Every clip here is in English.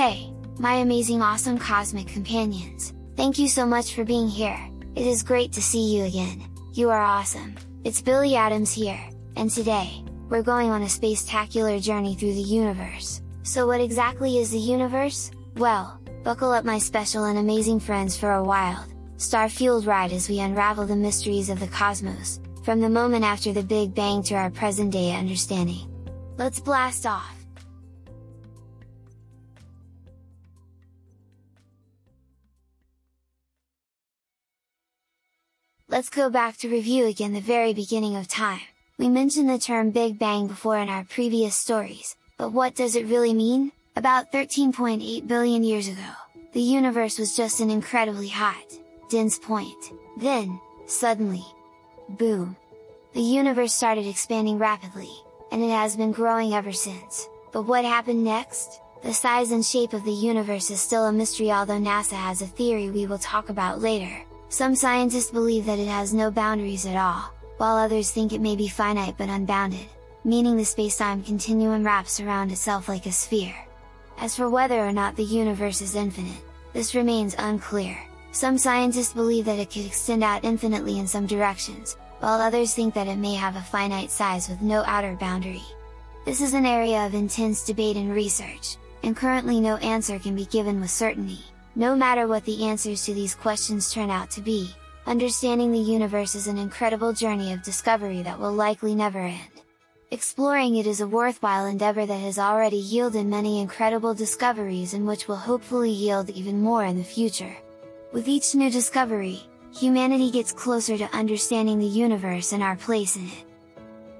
Hey, my amazing awesome cosmic companions, thank you so much for being here, it is great to see you again, you are awesome, it's Billie Atoms here, and today, we're going on a space-tacular journey through the universe. So what exactly is the universe? Well, buckle up my special and amazing friends for a wild, star-fueled ride as we unravel the mysteries of the cosmos, from the moment after the Big Bang to our present-day understanding. Let's blast off! Let's go back to review again the very beginning of time. We mentioned the term Big Bang before in our previous stories, but what does it really mean? About 13.8 billion years ago, the universe was just an incredibly hot, dense point. Then, suddenly, boom! The universe started expanding rapidly, and it has been growing ever since. But what happened next? The size and shape of the universe is still a mystery although NASA has a theory we will talk about later. Some scientists believe that it has no boundaries at all, while others think it may be finite but unbounded, meaning the spacetime continuum wraps around itself like a sphere. As for whether or not the universe is infinite, this remains unclear. Some scientists believe that it could extend out infinitely in some directions, while others think that it may have a finite size with no outer boundary. This is an area of intense debate and research, and currently no answer can be given with certainty. No matter what the answers to these questions turn out to be, understanding the universe is an incredible journey of discovery that will likely never end. Exploring it is a worthwhile endeavor that has already yielded many incredible discoveries and which will hopefully yield even more in the future. With each new discovery, humanity gets closer to understanding the universe and our place in it.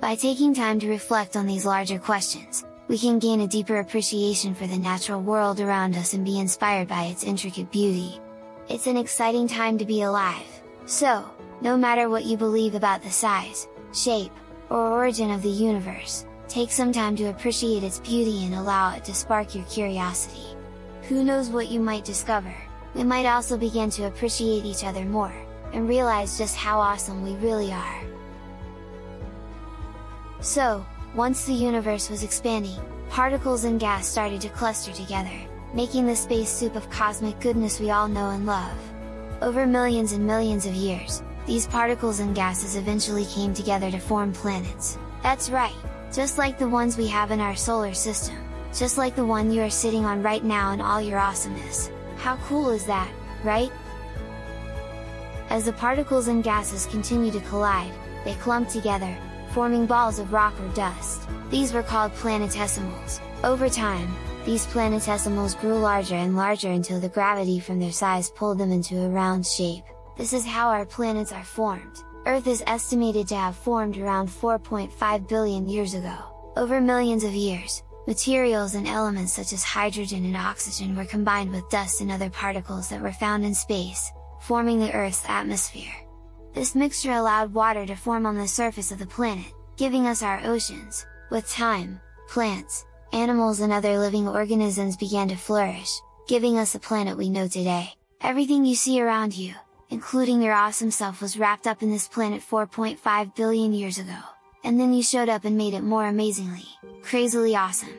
By taking time to reflect on these larger questions, we can gain a deeper appreciation for the natural world around us and be inspired by its intricate beauty. It's an exciting time to be alive! So, no matter what you believe about the size, shape, or origin of the universe, take some time to appreciate its beauty and allow it to spark your curiosity. Who knows what you might discover, we might also begin to appreciate each other more, and realize just how awesome we really are. So, once the universe was expanding, particles and gas started to cluster together, making the space soup of cosmic goodness we all know and love. Over millions and millions of years, these particles and gases eventually came together to form planets. That's right, just like the ones we have in our solar system, just like the one you are sitting on right now in all your awesomeness. How cool is that, right? As the particles and gases continue to collide, they clump together, forming balls of rock or dust. These were called planetesimals. Over time, these planetesimals grew larger and larger until the gravity from their size pulled them into a round shape. This is how our planets are formed. Earth is estimated to have formed around 4.5 billion years ago. Over millions of years, materials and elements such as hydrogen and oxygen were combined with dust and other particles that were found in space, forming the Earth's atmosphere. This mixture allowed water to form on the surface of the planet, giving us our oceans. With time, plants, animals and other living organisms began to flourish, giving us the planet we know today. Everything you see around you, including your awesome self was wrapped up in this planet 4.5 billion years ago, and then you showed up and made it more amazingly, crazily awesome!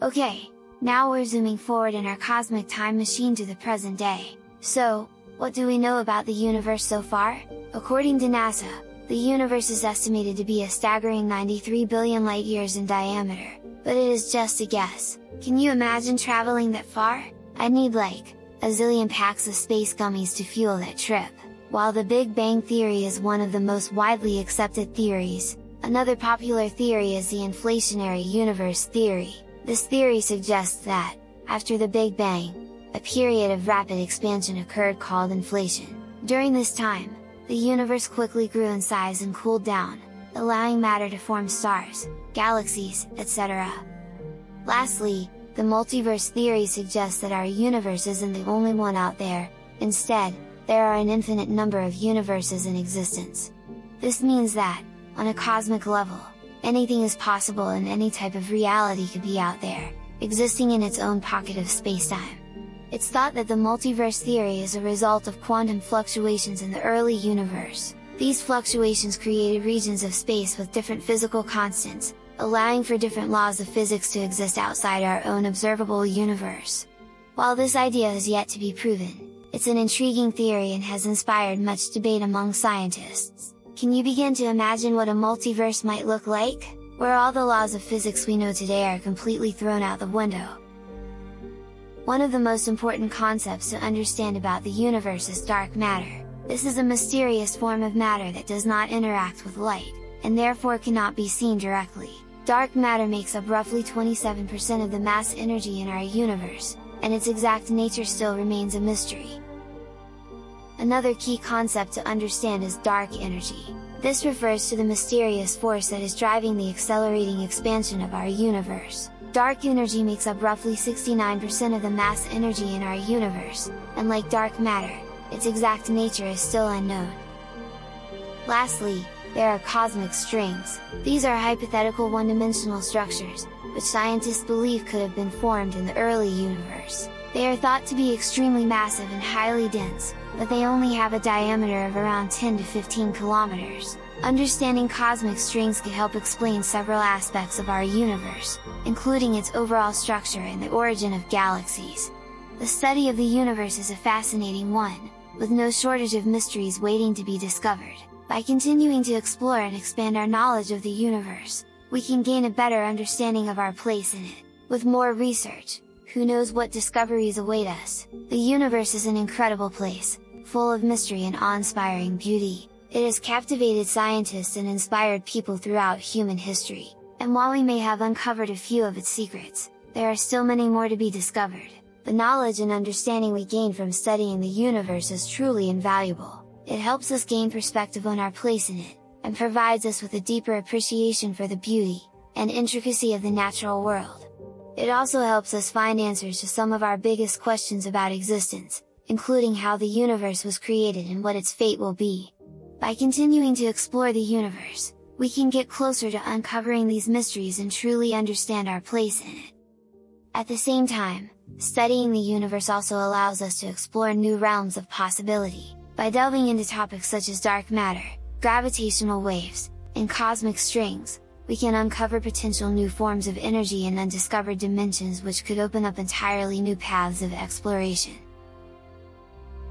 Okay, now we're zooming forward in our cosmic time machine to the present day, so, what do we know about the universe so far? According to NASA, the universe is estimated to be a staggering 93 billion light years in diameter, but it is just a guess. Can you imagine traveling that far? I'd need like, a zillion packs of space gummies to fuel that trip. While the Big Bang Theory is one of the most widely accepted theories, another popular theory is the inflationary universe theory. This theory suggests that, after the Big Bang, a period of rapid expansion occurred called inflation. During this time, the universe quickly grew in size and cooled down, allowing matter to form stars, galaxies, etc. Lastly, the multiverse theory suggests that our universe isn't the only one out there, instead, there are an infinite number of universes in existence. This means that, on a cosmic level, anything is possible and any type of reality could be out there, existing in its own pocket of spacetime. It's thought that the multiverse theory is a result of quantum fluctuations in the early universe. These fluctuations created regions of space with different physical constants, allowing for different laws of physics to exist outside our own observable universe. While this idea is yet to be proven, it's an intriguing theory and has inspired much debate among scientists. Can you begin to imagine what a multiverse might look like? Where all the laws of physics we know today are completely thrown out the window. One of the most important concepts to understand about the universe is dark matter. This is a mysterious form of matter that does not interact with light, and therefore cannot be seen directly. Dark matter makes up roughly 27% of the mass energy in our universe, and its exact nature still remains a mystery. Another key concept to understand is dark energy. This refers to the mysterious force that is driving the accelerating expansion of our universe. Dark energy makes up roughly 69% of the mass energy in our universe, and like dark matter, its exact nature is still unknown. Lastly, there are cosmic strings. These are hypothetical one-dimensional structures, which scientists believe could have been formed in the early universe. They are thought to be extremely massive and highly dense, but they only have a diameter of around 10 to 15 kilometers. Understanding cosmic strings could help explain several aspects of our universe, including its overall structure and the origin of galaxies. The study of the universe is a fascinating one, with no shortage of mysteries waiting to be discovered. By continuing to explore and expand our knowledge of the universe, we can gain a better understanding of our place in it. With more research, who knows what discoveries await us? The universe is an incredible place, full of mystery and awe-inspiring beauty. It has captivated scientists and inspired people throughout human history, and while we may have uncovered a few of its secrets, there are still many more to be discovered. The knowledge and understanding we gain from studying the universe is truly invaluable it helps us gain perspective on our place in it, and provides us with a deeper appreciation for the beauty, and intricacy of the natural world. It also helps us find answers to some of our biggest questions about existence, including how the universe was created and what its fate will be. By continuing to explore the universe, we can get closer to uncovering these mysteries and truly understand our place in it. At the same time, studying the universe also allows us to explore new realms of possibility. By delving into topics such as dark matter, gravitational waves, and cosmic strings, we can uncover potential new forms of energy and undiscovered dimensions which could open up entirely new paths of exploration.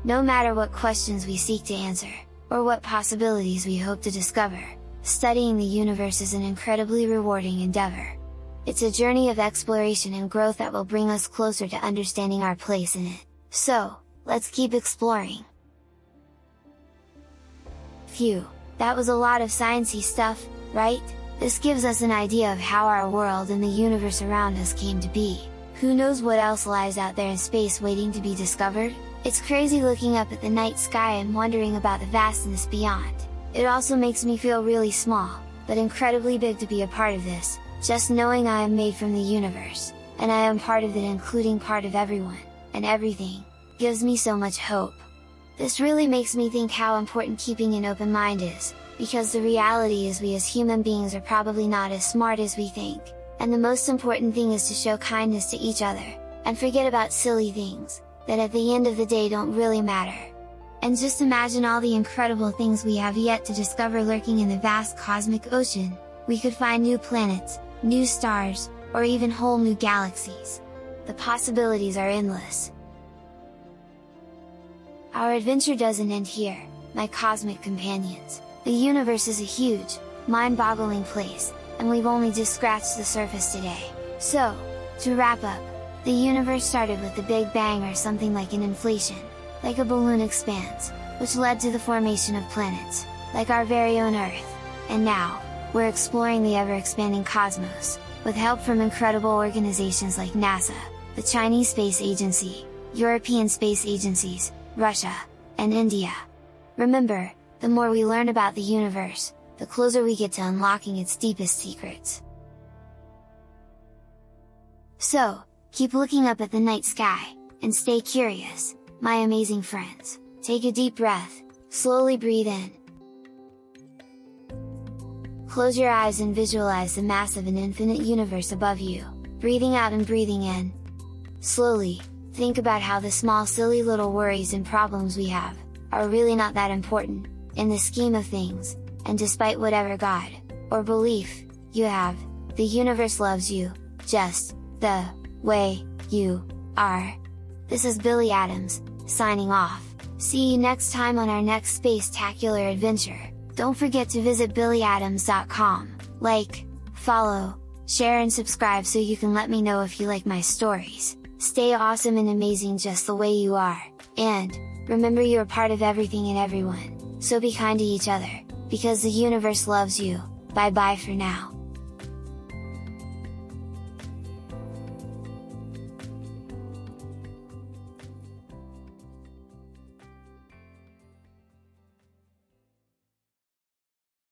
No matter what questions we seek to answer, or what possibilities we hope to discover, studying the universe is an incredibly rewarding endeavor. It's a journey of exploration and growth that will bring us closer to understanding our place in it. So, let's keep exploring! Phew, that was a lot of sciencey stuff, right? This gives us an idea of how our world and the universe around us came to be. Who knows what else lies out there in space waiting to be discovered? It's crazy looking up at the night sky and wondering about the vastness beyond. It also makes me feel really small, but incredibly big to be a part of this, just knowing I am made from the universe, and I am part of it including part of everyone, and everything, gives me so much hope. This really makes me think how important keeping an open mind is, because the reality is we as human beings are probably not as smart as we think, and the most important thing is to show kindness to each other, and forget about silly things, that at the end of the day don't really matter. And just imagine all the incredible things we have yet to discover lurking in the vast cosmic ocean, we could find new planets, new stars, or even whole new galaxies. The possibilities are endless. Our adventure doesn't end here, my cosmic companions. The universe is a huge, mind-boggling place, and we've only just scratched the surface today. So, to wrap up, the universe started with the Big Bang or something like an inflation, like a balloon expands, which led to the formation of planets, like our very own Earth, and now, we're exploring the ever-expanding cosmos, with help from incredible organizations like NASA, the Chinese Space Agency, European space agencies, Russia, and India. Remember, the more we learn about the universe, the closer we get to unlocking its deepest secrets. So, keep looking up at the night sky, and stay curious, my amazing friends. Take a deep breath, slowly breathe in. Close your eyes and visualize the massive and infinite universe above you, breathing out and breathing in. Slowly, think about how the small silly little worries and problems we have, are really not that important, in the scheme of things, and despite whatever God, or belief, you have, the universe loves you, just, the, way, you, are. This is Billie Atoms, signing off, see you next time on our next space-tacular adventure, don't forget to visit billieatoms.com, like, follow, share and subscribe so you can let me know if you like my stories, stay awesome and amazing just the way you are, and, remember you are part of everything and everyone, so be kind to each other, because the universe loves you, bye bye for now.